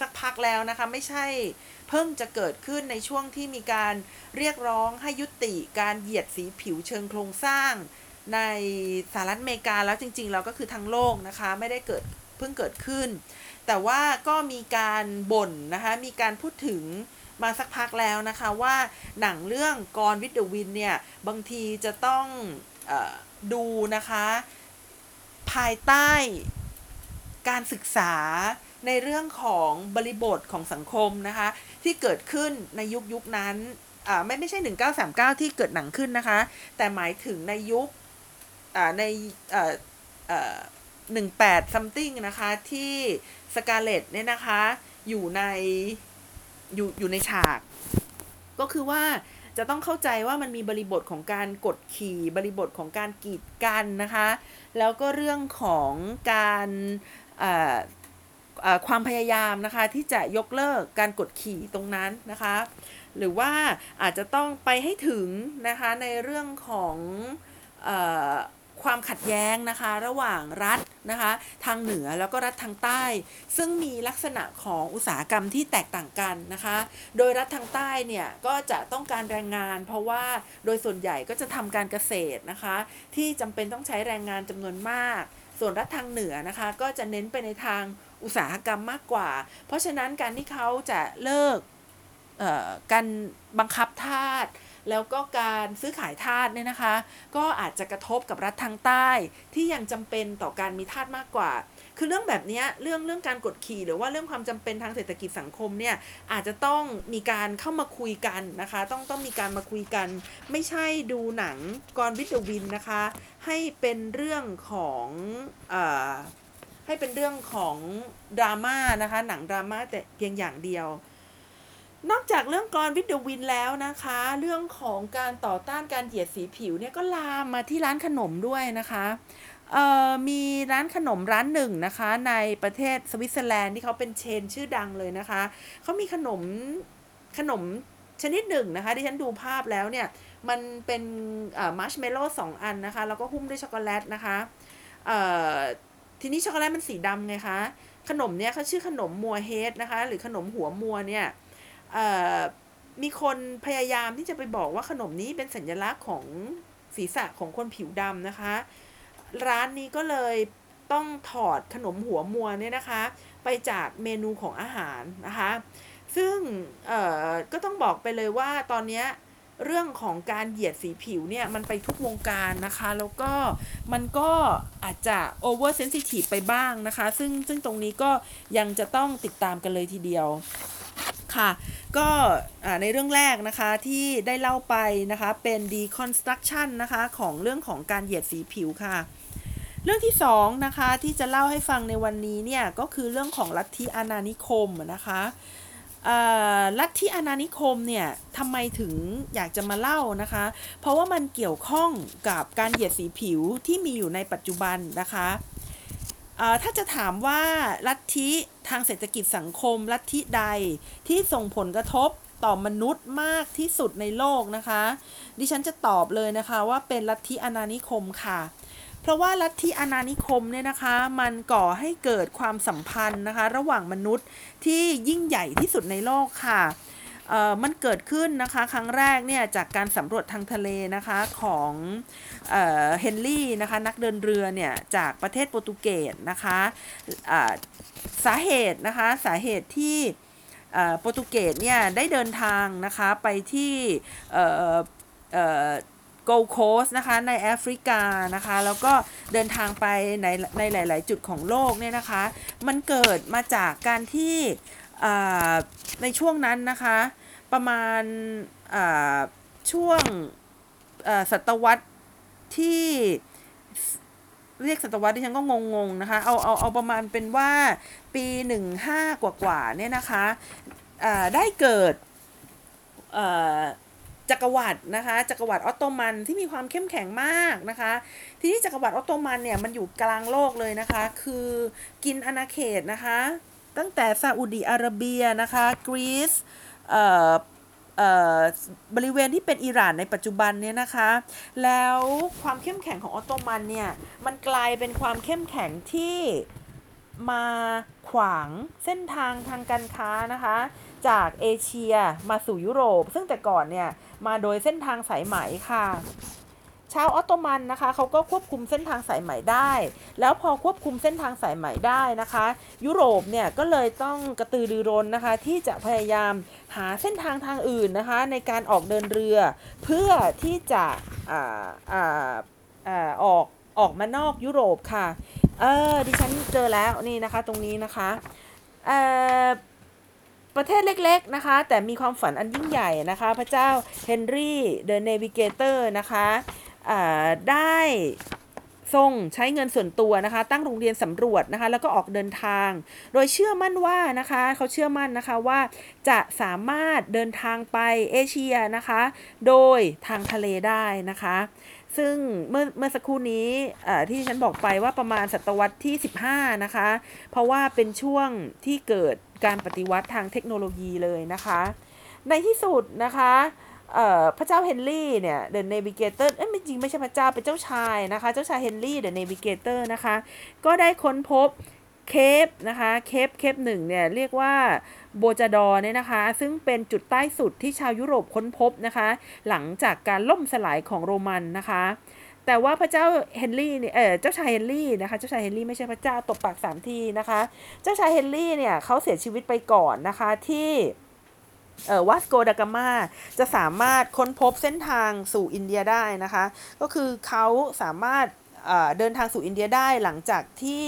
สักพักแล้วนะคะ ไม่ใช่ เพิ่งจะเกิดขึ้นในช่วงที่มีการเรียกร้องให้ยุติการเหยียดสีผิวเชิงโครงสร้าง ในสหรัฐอเมริกาแล้วจริงๆเราก็คือทั้งโลกนะคะไม่ได้เกิดเพิ่งเกิดขึ้น แต่ว่าก็มีการบ่นนะคะมีการพูดถึงมาสักพักแล้วนะคะว่าหนังเรื่องกรวิดเดวินเนี่ย บางทีจะต้องอดูนะคะ ภายใต้การศึกษา ในเรื่องของบริบทของสังคมนะคะ ที่เกิดขึ้นในยุคยุคนั้นอ่าไม่ไม่ใช่ 1939 ที่เกิดหนังขึ้นนะคะ แต่หมายถึงในยุคอ่าในเอ่อเอ่อ18 something นะคะ ที่สกาเลตเนี่ยนะคะ อยู่ในอยู่อยู่ในฉาก ก็คือว่าจะต้องเข้าใจว่ามันมีบริบทของการกดขี่บริบทของการกีดกันนะคะ แล้วก็เรื่องของการ ความพยายามนะคะที่จะยกเลิกการกดขี่ตรงนั้นนะคะ หรือว่าอาจจะต้องไปให้ถึงนะคะในเรื่องของอความขัดแย้งนะคะระหว่างรัฐนะคะทางเหนือแล้วก็รัฐทางใต้ ซึ่งมีลักษณะของอุตสาหกรรมที่แตกต่างกันนะคะ โดยรัฐทางใต้เนี่ยก็จะต้องการแรงงาน เพราะว่าโดยส่วนใหญ่ก็จะทำการเกษตรนะคะ ที่จำเป็นต้องใช้แรงงานจำนวนมาก ส่วนรัฐทางเหนือนะคะ ก็จะเน้นไปในทาง อุตสาหกรรมมากกว่า เพราะฉะนั้นการที่เขาจะเลิกการบังคับทาสแล้วก็การซื้อขายทาสเนี่ยนะคะ ก็อาจจะกระทบกับรัฐทางใต้ที่ยังจำเป็นต่อการมีทาสมากกว่า คือเรื่องแบบนี้เรื่องเรื่องการกดขี่ หรือว่าเรื่องความจำเป็นทางเศรษฐกิจสังคมเนี่ยอาจจะต้องมีการเข้ามาคุยกันนะคะ ต้องต้องมีการมาคุยกัน ไม่ใช่ดูหนังกรวิทวินนะคะ ให้เป็นเรื่องของอ ให้เป็นเรื่องของดราม่านะคะ หนังดราม่าแต่เพียงอย่างเดียว นอกจากเรื่องกรวิทวินแล้วนะคะ เรื่องของการต่อต้านการเหยียดสีผิวเนี่ยก็ลามมาที่ร้านขนมด้วยนะคะเอ่อมีร้านขนมร้านหนึ่งนะคะ ในประเทศสวิตเซอร์แลนด์ที่เขาเป็น chain ชื่อดังเลยนะคะเขามีขนมขนมชนิดหนึ่งนะคะที่ฉันดูภาพแล้วเนี่ย มันเป็นมาร์ชเมลโลว์สองอันนะคะ แล้วก็หุ้มด้วยช็อกโกแลตนะคะ ทีนี้ช็อกโกแลตมันสีดำไงคะ ขนมเนี่ยเขาชื่อขนม Moor Head นะคะ หรือขนมหัวมัวร์เนี่ยมีคนพยายามที่จะไปบอกว่าขนมนี้เป็นสัญลักษณ์ของศีรษะของคนผิวดำนะคะ ร้านนี้ก็เลยต้องถอดขนมหัวมัวเนี่ยนะคะ ไปจากเมนูของอาหารนะคะ ซึ่งก็ต้องบอกไปเลยว่าตอนเนี้ย เรื่องของการเหยียดสีผิวเนี่ย มันไปทุกวงการนะคะ แล้วก็มันก็อาจจะโอเวอร์เซนซิทีฟไปบ้างนะคะ ซึ่งซึ่งตรงนี้ก็ยังจะต้องติดตามกันเลยทีเดียวค่ะก็ในเรื่องแรกนะคะที่ได้เล่าไปนะคะเป็น deconstruction นะคะของเรื่องของการเหยียดสีผิวค่ะ เรื่องที่สองนะคะที่จะเล่าให้ฟังในวันนี้เนี่ยก็คือเรื่องของลัทธิอาณานิคมนะคะ ลัทธิอาณานิคมเนี่ยทำไมถึงอยากจะมาเล่านะคะ เพราะว่ามันเกี่ยวข้องกับการเหยียดสีผิวที่มีอยู่ในปัจจุบันนะคะถ้าจะถามว่าลัทธิทางเศรษฐกิจสังคม ลัทธิใดที่ส่งผลกระทบต่อมนุษย์มากที่สุดในโลกนะคะ ดิฉันจะตอบเลยนะคะว่าเป็นลัทธิอาณานิคมค่ะเราะว่าลัทธิอาณานิคมเนี่ยนะคะ มันก่อให้เกิดความสัมพันธ์นะคะ ระหว่างมนุษย์ที่ยิ่งใหญ่ที่สุดในโลกค่ะมันเกิดขึ้นนะคะครั้งแรกเนี่ยจากการสำรวจทางทะเลนะคะของเฮนรี่นะคะนักเดินเรือเนี่ยจากประเทศโปรตุเกสนะคะสาเหตุนะคะสาเหตุที่โปรตุเกสเนี่ยได้เดินทางนะคะไปที่ โกลโคสนะคะในแอฟริกานะคะ แล้วก็เดินทางไปในในหลาย ๆ จุดของโลกเนี่ยนะคะ มันเกิดมาจากการที่ในช่วงนั้นนะคะ ประมาณช่วงศตวรรษที่เรียกศตวรรษที่ฉันก็งงๆนะคะ เอาเอาเอาประมาณเป็นว่าปี 15 กว่าๆเนี่ยนะคะได้เกิด จักรวรรดินะคะ จักรวรรดิออตโตมันที่มีความเข้มแข็งมากนะคะ ทีนี้จักรวรรดิออตโตมันเนี่ยมันอยู่กลางโลกเลยนะคะ คือกินอาณาเขตนะคะ ตั้งแต่ซาอุดีอาระเบียนะคะกรีซเอ่อเอ่อบริเวณที่เป็นอิหร่านในปัจจุบันเนี่ยนะคะ แล้วความเข้มแข็งของออตโตมันเนี่ยมันกลายเป็นความเข้มแข็งที่มาขวางเส้นทางทางการค้านะคะ จากเอเชียมาสู่ยุโรป ซึ่งแต่ก่อนเนี่ยมาโดยเส้นทางสายไหมค่ะ ชาวออตโตมันนะคะเขาก็ควบคุมเส้นทางสายไหมได้ แล้วพอควบคุมเส้นทางสายไหมได้นะคะ ยุโรปเนี่ยก็เลยต้องกระตือรือร้นนะคะ ที่จะพยายามหาเส้นทางทางอื่นนะคะ ในการออกเดินเรือ เพื่อที่จะอ่าอ่าอ่าออกออกมานอกยุโรปค่ะ เออดิฉันเจอแล้วนี่นะคะตรงนี้นะคะ เอ่อ ประเทศเล็กๆนะคะ แต่มีความฝันอันยิ่งใหญ่นะคะ พระเจ้า Henry the Navigator นะคะได้ทรงใช้เงินส่วนตัวนะคะ ตั้งโรงเรียนสำรวจนะคะ แล้วก็ออกเดินทาง โดยเชื่อมั่นว่านะคะเขาเชื่อมั่นนะคะว่าจะสามารถเดินทางไปเอเชียนะคะ โดยทางทะเลได้นะคะ ซึ่งเมื่อเมื่อสักครู่นี้ที่ฉันบอกไปว่าประมาณศตวรรษที่ 15 นะคะ เพราะว่าเป็นช่วงที่เกิดการปฏิวัติทางเทคโนโลยีเลยนะคะ ในที่สุดนะคะพระเจ้าเฮนรี่เนี่ย The Navigator เอ้ยไม่จริงไม่ใช่พระเจ้าเป็นเจ้าชายนะคะ เจ้าชายเฮนรี่ The Navigator นะคะ ก็ได้ค้นพบเคปนะคะเคปเคปหนึ่งเนี่ยเรียกว่าโบจาดอเนี่ยนะคะ ซึ่งเป็นจุดใต้สุดที่ชาวยุโรปค้นพบนะคะ หลังจากการล่มสลายของโรมันนะคะ แต่ว่าพระเจ้าเฮนรี่เนี่ยเออเจ้าชายเฮนรี่นะคะเจ้าชายเฮนรี่ไม่ใช่พระเจ้าตบปากสามทีนะคะ เจ้าชายเฮนรี่เนี่ยเขาเสียชีวิตไปก่อนนะคะที่เออวาสโกดากามาจะสามารถค้นพบเส้นทางสู่อินเดียได้นะคะ ก็คือเขาสามารถเดินทางสู่อินเดียได้หลังจากที่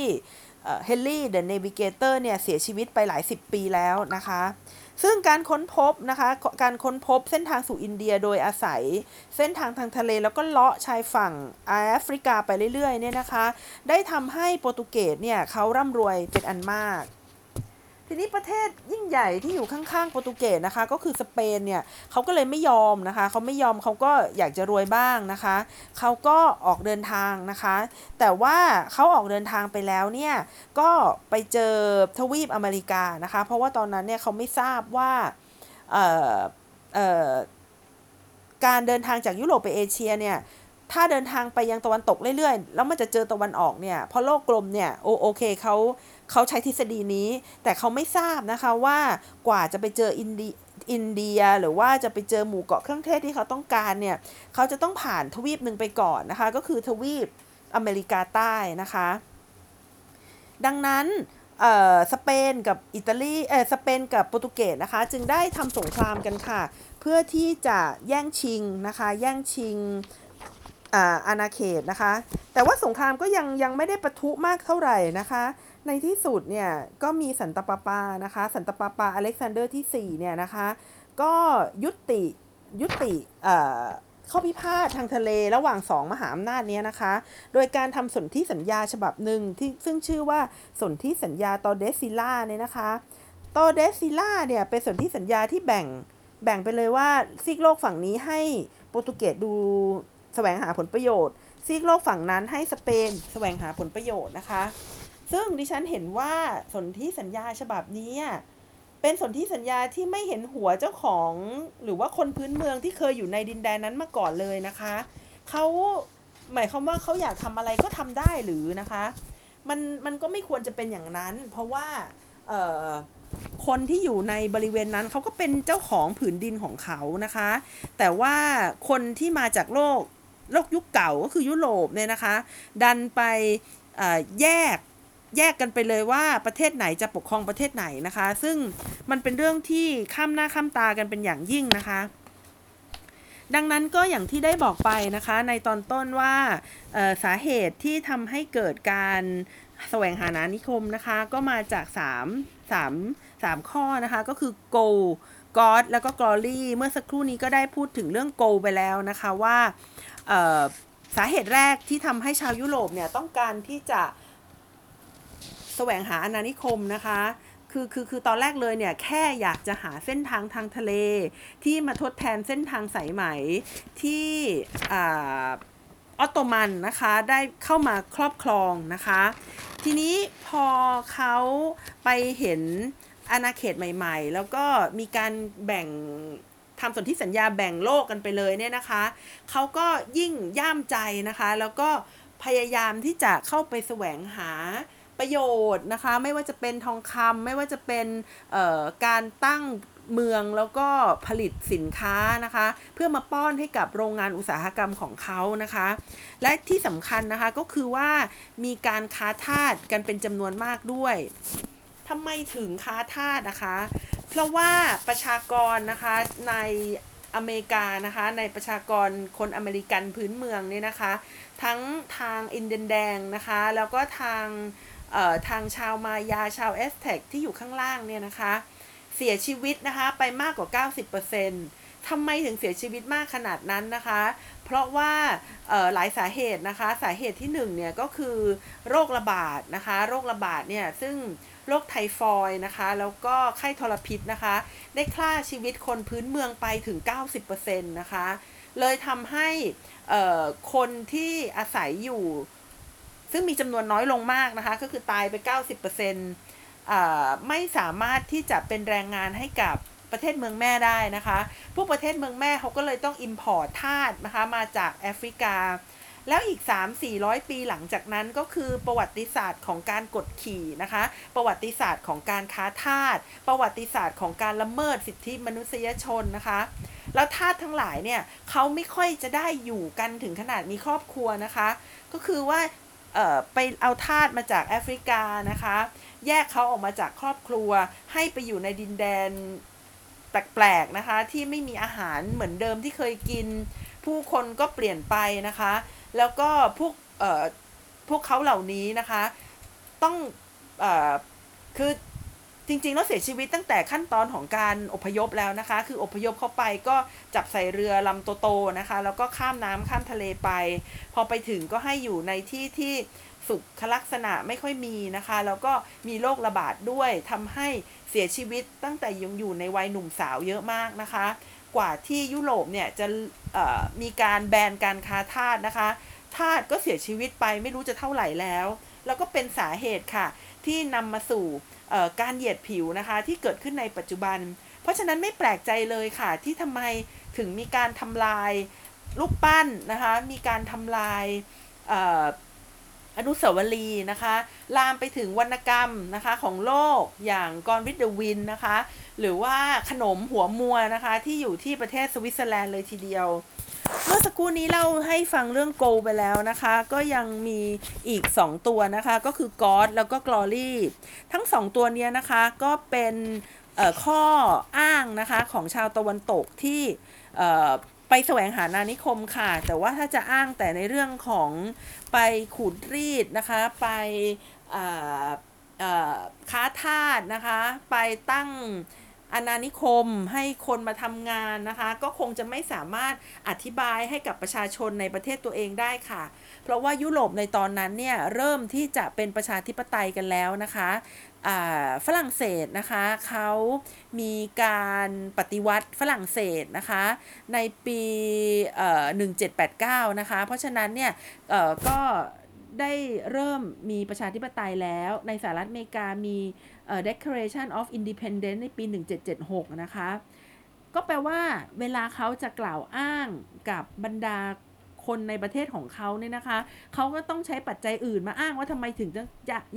Henry the Navigator เนี่ยเสียชีวิตไปหลายสิบปีแล้วนะคะ ซึ่งการค้นพบนะคะ การค้นพบเส้นทางสู่อินเดียโดยอาศัยเส้นทางทางทะเลแล้วก็เลาะชายฝั่งแอฟริกาไปเรื่อยๆเนี่ยนะคะ ได้ทำให้โปรตุเกสเนี่ยเขาร่ำรวยเป็นอันมาก ทีนี้ประเทศยิ่งใหญ่ที่อยู่ข้างๆโปรตุเกสนะคะ ก็คือสเปนเนี่ยเขาก็เลยไม่ยอมนะคะเขาไม่ยอมเขาก็อยากจะรวยบ้างนะคะเขาก็ออกเดินทางนะคะ แต่ว่าเขาออกเดินทางไปแล้วเนี่ยก็ไปเจอทวีปอเมริกานะคะ เพราะว่าตอนนั้นเนี่ยเขาไม่ทราบว่าเอ่อเอ่อการเดินทางจากยุโรปไปเอเชียเนี่ยถ้าเดินทางไปยังตะวันตกเรื่อยๆ แล้วมันจะเจอตะวันออกเนี่ยเพราะโลกกลมเนี่ยโอโอเคเขา เขาใช้ทฤษฎีนี้ แต่เขาไม่ทราบนะคะว่ากว่าจะไปเจออินเดียอินเดียหรือว่าจะไปเจอหมู่เกาะเครื่องเทศที่เขาต้องการเนี่ยเขาจะต้องผ่านทวีปหนึ่งไปก่อนนะคะ ก็คือทวีปอเมริกาใต้นะคะ ดังนั้นเออสเปนกับอิตาลีเออสเปนกับโปรตุเกสนะคะ จึงได้ทำสงครามกันค่ะ เพื่อที่จะแย่งชิงนะคะ แย่งชิงอาอาณาเขตนะคะ แต่ว่าสงครามก็ยังยังไม่ได้ปะทุมากเท่าไหร่นะคะ ในที่สุดเนี่ยก็มีสันตปาปานะคะ สันตปาปาอเล็กซานเดอร์ที่4เนี่ยนะคะ ก็ยุติยุติเอ่อข้อพิพาททางทะเลระหว่างสองมหาอำนาจเนี้ยนะคะ โดยการทำสนธิสัญญาฉบับหนึ่งที่ซึ่งชื่อว่าสนธิสัญญาตอร์เดซิลลาสเนี่ยนะคะตอร์เดซิลลาสเนี่ยเป็นสนธิสัญญาที่แบ่งแบ่งไปเลยว่าซีกโลกฝั่งนี้ให้โปรตุเกสดูแสวงหาผลประโยชน์ ซีกโลกฝั่งนั้นให้สเปนแสวงหาผลประโยชน์นะคะ ซึ่งดิฉันเห็นว่าสนธิสัญญาฉบับนี้เป็นสนธิสัญญาที่ไม่เห็นหัวเจ้าของ หรือว่าคนพื้นเมืองที่เคยอยู่ในดินแดนนั้นมาก่อนเลยนะคะเขาหมายความว่าเขาอยากทำอะไรก็ทำได้หรือนะคะมันมันก็ไม่ควรจะเป็นอย่างนั้น เพราะว่าเอ่อคนที่อยู่ในบริเวณนั้นเขาก็เป็นเจ้าของผืนดินของเขานะคะ แต่ว่าคนที่มาจากโลกโลกยุคเก่าก็คือยุโรปเนี่ยนะคะ ดันไปแยก แยกกันไปเลยว่าประเทศไหนจะปกครองประเทศไหนนะคะ ซึ่งมันเป็นเรื่องที่ข้ามหน้าข้ามตากันเป็นอย่างยิ่งนะคะ ดังนั้นก็อย่างที่ได้บอกไปนะคะ ในตอนต้นว่าสาเหตุที่ทำให้เกิดการแสวงหาอานิคมนะคะ ก็มาจาก 3 3 3 ข้อนะคะ ก็คือ go God แล้วก็ glory เมื่อสักครู่นี้ก็ได้พูดถึงเรื่อง go ไปแล้วนะคะว่าสาเหตุแรกที่ทำให้ชาวยุโรปเนี่ยต้องการที่จะ สวงหาอาณานิคมนะคะคือคือคือตอนแรกเลยเนี่ยแค่อยากจะหาเส้นทางทางทะเล ที่มาทดแทนเส้นทางสายไหมที่อ่าออตโตมันนะคะได้เข้ามาครอบครองนะคะ ทีนี้พอเขาไปเห็นอาณาเขตใหม่ ๆ แล้วก็มีการแบ่งทำสนธิสัญญาแบ่งโลกกันไปเลยเนี่ยนะคะเขาก็ยิ่งย่ามใจนะคะ แล้วก็พยายามที่จะเข้าไปแสวงหา ประโยชน์นะคะ ไม่ว่าจะเป็นทองคำไม่ว่าจะเป็นการตั้งเมืองแล้วก็ผลิตสินค้านะคะ เพื่อมาป้อนให้กับโรงงานอุตสาหกรรมของเขานะคะ และที่สำคัญนะคะก็คือว่ามีการค้าทาสกันเป็นจำนวนมากด้วยทำไมถึงค้าทาสนะคะ เพราะว่าประชากรนะคะในอเมริกานะคะในประชากรคนอเมริกันพื้นเมืองเนี่ยนะคะ ทั้งทางอินเดียนแดงนะคะ แล้วก็ทาง ทางชาวมายาชาวแอซเท็กที่อยู่ข้างล่างเนี่ยนะคะ เสียชีวิตนะคะไปมากกว่า 90%ทำไมถึงเสียชีวิตมากขนาดนั้นนะคะ เพราะว่าหลายสาเหตุนะคะ สาเหตุที่หนึ่งเนี่ยก็คือโรคระบาดนะคะ โรคระบาดเนี่ยซึ่งโรคไทฟอยด์นะคะ แล้วก็ไข้ทรพิษนะคะ ได้ฆ่าชีวิตคนพื้นเมืองไปถึง 90%นะคะ เลยทำให้คนที่อาศัยอยู่ ซึ่งมีจำนวนน้อยลงมากนะคะ ก็คือตายไป 90%อ่าไม่สามารถที่จะเป็นแรงงานให้กับประเทศเมืองแม่ได้นะคะ พวกประเทศเมืองแม่เขาก็เลยต้อง import ทาสนะคะมาจากแอฟริกา แล้วอีก 3-400 ปีหลังจากนั้นก็คือประวัติศาสตร์ของการกดขี่นะคะ ประวัติศาสตร์ของการค้าทาส ประวัติศาสตร์ของการละเมิดสิทธิมนุษยชนนะคะ แล้วทาสทั้งหลายเนี่ยเขาไม่ค่อยจะได้อยู่กันถึงขนาดมีครอบครัวนะคะ ก็คือว่า ไปเอาทาสมาจากแอฟริกานะคะ แยกเขาออกมาจากครอบครัว ให้ไปอยู่ในดินแดนแปลกๆนะคะ ที่ไม่มีอาหารเหมือนเดิมที่เคยกิน ผู้คนก็เปลี่ยนไปนะคะ แล้วก็พวกเออพวกเขาเหล่านี้นะคะ ต้องเออคือ จริงๆแล้วเสียชีวิตตั้งแต่ขั้นตอนของการอพยพแล้วนะคะ คืออพยพเข้าไปก็จับใส่เรือลำโตๆนะคะ แล้วก็ข้ามน้ำข้ามทะเลไป พอไปถึงก็ให้อยู่ในที่ที่สุขลักษณะไม่ค่อยมีนะคะ แล้วก็มีโรคระบาดด้วยทำให้เสียชีวิตตั้งแต่ยังอยู่ในวัยหนุ่มสาวเยอะมากนะคะ กว่าที่ยุโรปเนี่ยจะมีการแบนการค้าทาสนะคะทาสก็เสียชีวิตไปไม่รู้จะเท่าไหร่แล้ว แล้วก็เป็นสาเหตุค่ะ ที่นำมาสู่ การเหยียดผิวนะคะที่เกิดขึ้นในปัจจุบัน เพราะฉะนั้นไม่แปลกใจเลยค่ะที่ทำไมถึงมีการทำลายรูปปั้นนะคะมีการทำลายเอ่ออนุสาวรีย์นะคะลามไปถึงวรรณกรรมนะคะของโลกอย่าง Gone with the Wind นะคะหรือว่าขนมหัวมัวร์นะคะที่อยู่ที่ประเทศสวิตเซอร์แลนด์เลยทีเดียว เมื่อสักครู่นี้เล่าให้ฟังเรื่องโกไปแล้วนะคะ ก็ยังมีอีก 2 ตัวนะคะ ก็คือกอ d แล้วก็ Glory ทั้ง 2 ตัวเนี้ยนะคะก็เป็นข้ออ้างนะคะของชาวตะวันตกที่ไปแสวงหานานิคมค่ะ แต่ว่าถ้าจะอ้างแต่ในเรื่องของไปขูดรีดนะคะ ไปค้าทาสนะคะ ไปตั้ง อาณานิคมให้คนมาทำงานนะคะ ก็คงจะไม่สามารถอธิบายให้กับประชาชนในประเทศตัวเองได้ค่ะ เพราะว่ายุโรปในตอนนั้นเนี่ยเริ่มที่จะเป็นประชาธิปไตยกันแล้วนะคะฝรั่งเศสนะคะเขามีการปฏิวัติฝรั่งเศสนะคะในปี 1789 นะคะ เพราะฉะนั้นเนี่ยก็ได้เริ่มมีประชาธิปไตยแล้วในสหรัฐอเมริกามี Declaration of Independence ในปี 1776 นะคะ ก็แปลว่าเวลาเขาจะกล่าวอ้างกับบรรดาคนในประเทศของเขาเนี่ยนะคะ เขาก็ต้องใช้ปัจจัยอื่นมาอ้างว่าทำไมถึงจะ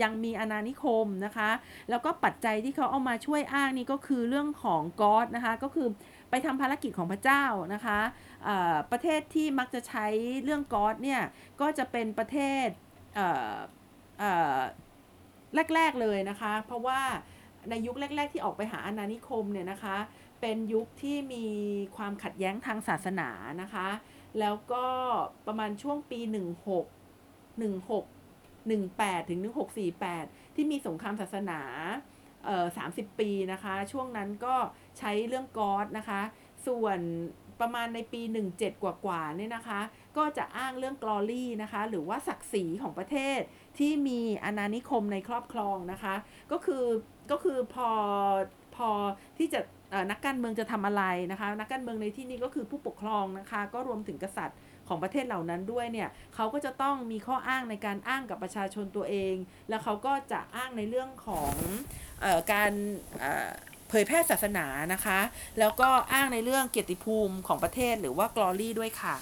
ยังมีอาณานิคมนะคะ แล้วก็ปัจจัยที่เขาเอามาช่วยอ้างนี่ก็คือเรื่องของกอดนะคะ ก็คือไปทำภารกิจของพระเจ้านะคะประเทศที่มักจะใช้เรื่องกอดเนี่ย ก็จะเป็นประเทศ แรก ๆเลยนะคะ เพราะว่าในยุคแรก ๆ ที่ออกไปหาอาณานิคมเนี่ยนะคะ เป็นยุคที่มีความขัดแย้งทางศาสนานะคะ แล้วก็ประมาณช่วงปี 16 16 18ถึง1648 ที่มีสงครามศาสนาเอ่อ30 ปีนะคะ ช่วงนั้นก็ใช้เรื่องกอดนะคะ ส่วนประมาณในปี 17 กว่าๆเนี่ยนะคะ ก็จะอ้างเรื่องกลอรี่นะคะ หรือว่าศักดิ์ศรีของประเทศที่มีอาณานิคมในครอบครองนะคะ ก็คือก็คือพอพอที่จะนักการเมืองจะทำอะไรนะคะ นักการเมืองในที่นี้ก็คือผู้ปกครองนะคะ ก็รวมถึงกษัตริย์ของประเทศเหล่านั้นด้วยเนี่ยเขาก็จะต้องมีข้ออ้างในการอ้างกับประชาชนตัวเอง แล้วเขาก็จะอ้างในเรื่องของออการเผยแพร่ศาสนานะคะ แล้วก็อ้างในเรื่องเกียรติภูมิของประเทศหรือว่า glory ด้วยค่ะ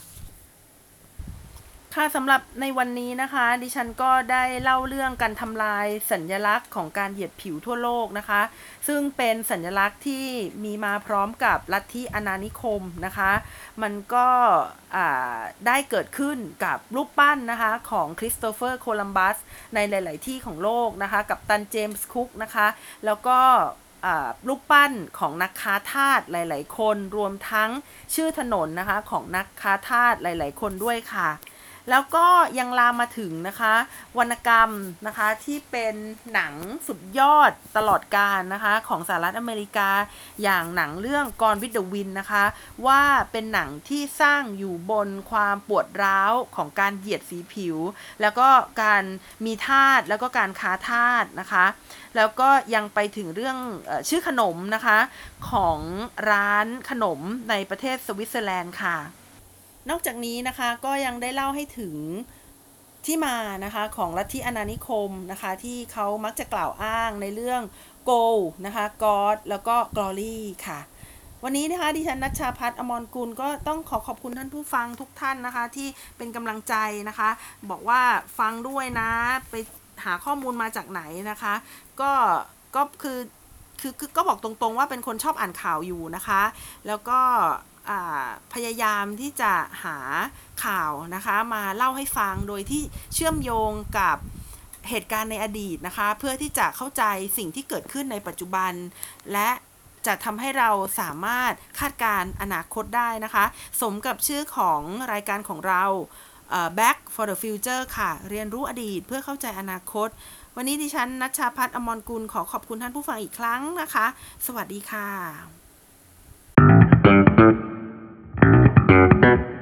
ค่ะสำหรับในวันนี้นะคะ ดิฉันก็ได้เล่าเรื่องการทำลายสัญญลักษณ์ของการเหยียดผิวทั่วโลกนะคะ ซึ่งเป็นสัญลักษณ์ที่มีมาพร้อมกับลัทธิอาณานิคมนะคะ มันก็ได้เกิดขึ้นกับรูปปั้นนะคะของคริสโตเฟอร์โคลัมบัสในหลาย ๆ ที่ของโลกนะคะ กับตันเจมส์คุกนะคะ แล้วก็รูปปั้นของนักค้าทาสหลาย ๆ คนรวมทั้งชื่อถนนนะคะของนักค้าทาสหลาย ๆ คนด้วยค่ะ แล้วก็ยังลามมาถึงนะคะ วรรณกรรมนะคะที่เป็นหนังสุดยอดตลอดกาลนะคะของสหรัฐอเมริกาอย่างหนังเรื่องกรวิดเดวินนะคะ ว่าเป็นหนังที่สร้างอยู่บนความปวดร้าวของการเหยียดสีผิว แล้วก็การมีทาสแล้วก็การค้าทาสนะคะ แล้วก็ยังไปถึงเรื่องชื่อขนมนะคะของร้านขนมในประเทศสวิตเซอร์แลนด์ค่ะ นอกจากนี้นะคะก็ยังได้เล่าให้ถึงที่มานะคะของลัทธิอาณานิคมนะคะที่เขามักจะกล่าวอ้างในเรื่อง go นะคะ god แล้วก็ glory ค่ะ วันนี้นะคะดิฉันนัชชาพัฒน์อมรกุลก็ต้องขอขอบคุณท่านผู้ฟังทุกท่านนะคะ ที่เป็นกำลังใจนะคะ บอกว่าฟังด้วยนะ ไปหาข้อมูลมาจากไหนนะคะ ก็ก็คือคือคือก็บอกตรงๆว่าเป็นคนชอบอ่านข่าวอยู่นะคะ แล้วก็ พยายามที่จะหาข่าวนะคะมาเล่าให้ฟังโดยที่เชื่อมโยงกับเหตุการณ์ในอดีตนะคะ เพื่อที่จะเข้าใจสิ่งที่เกิดขึ้นในปัจจุบัน และจะทำให้เราสามารถคาดการณ์อนาคตได้นะคะ สมกับชื่อของรายการของเรา Back for the Future ค่ะ เรียนรู้อดีตเพื่อเข้าใจอนาคต วันนี้ดิฉันนัชชาพัฒน์อมรกุลขอขอบคุณท่านผู้ฟังอีกครั้งนะคะ สวัสดีค่ะ thank you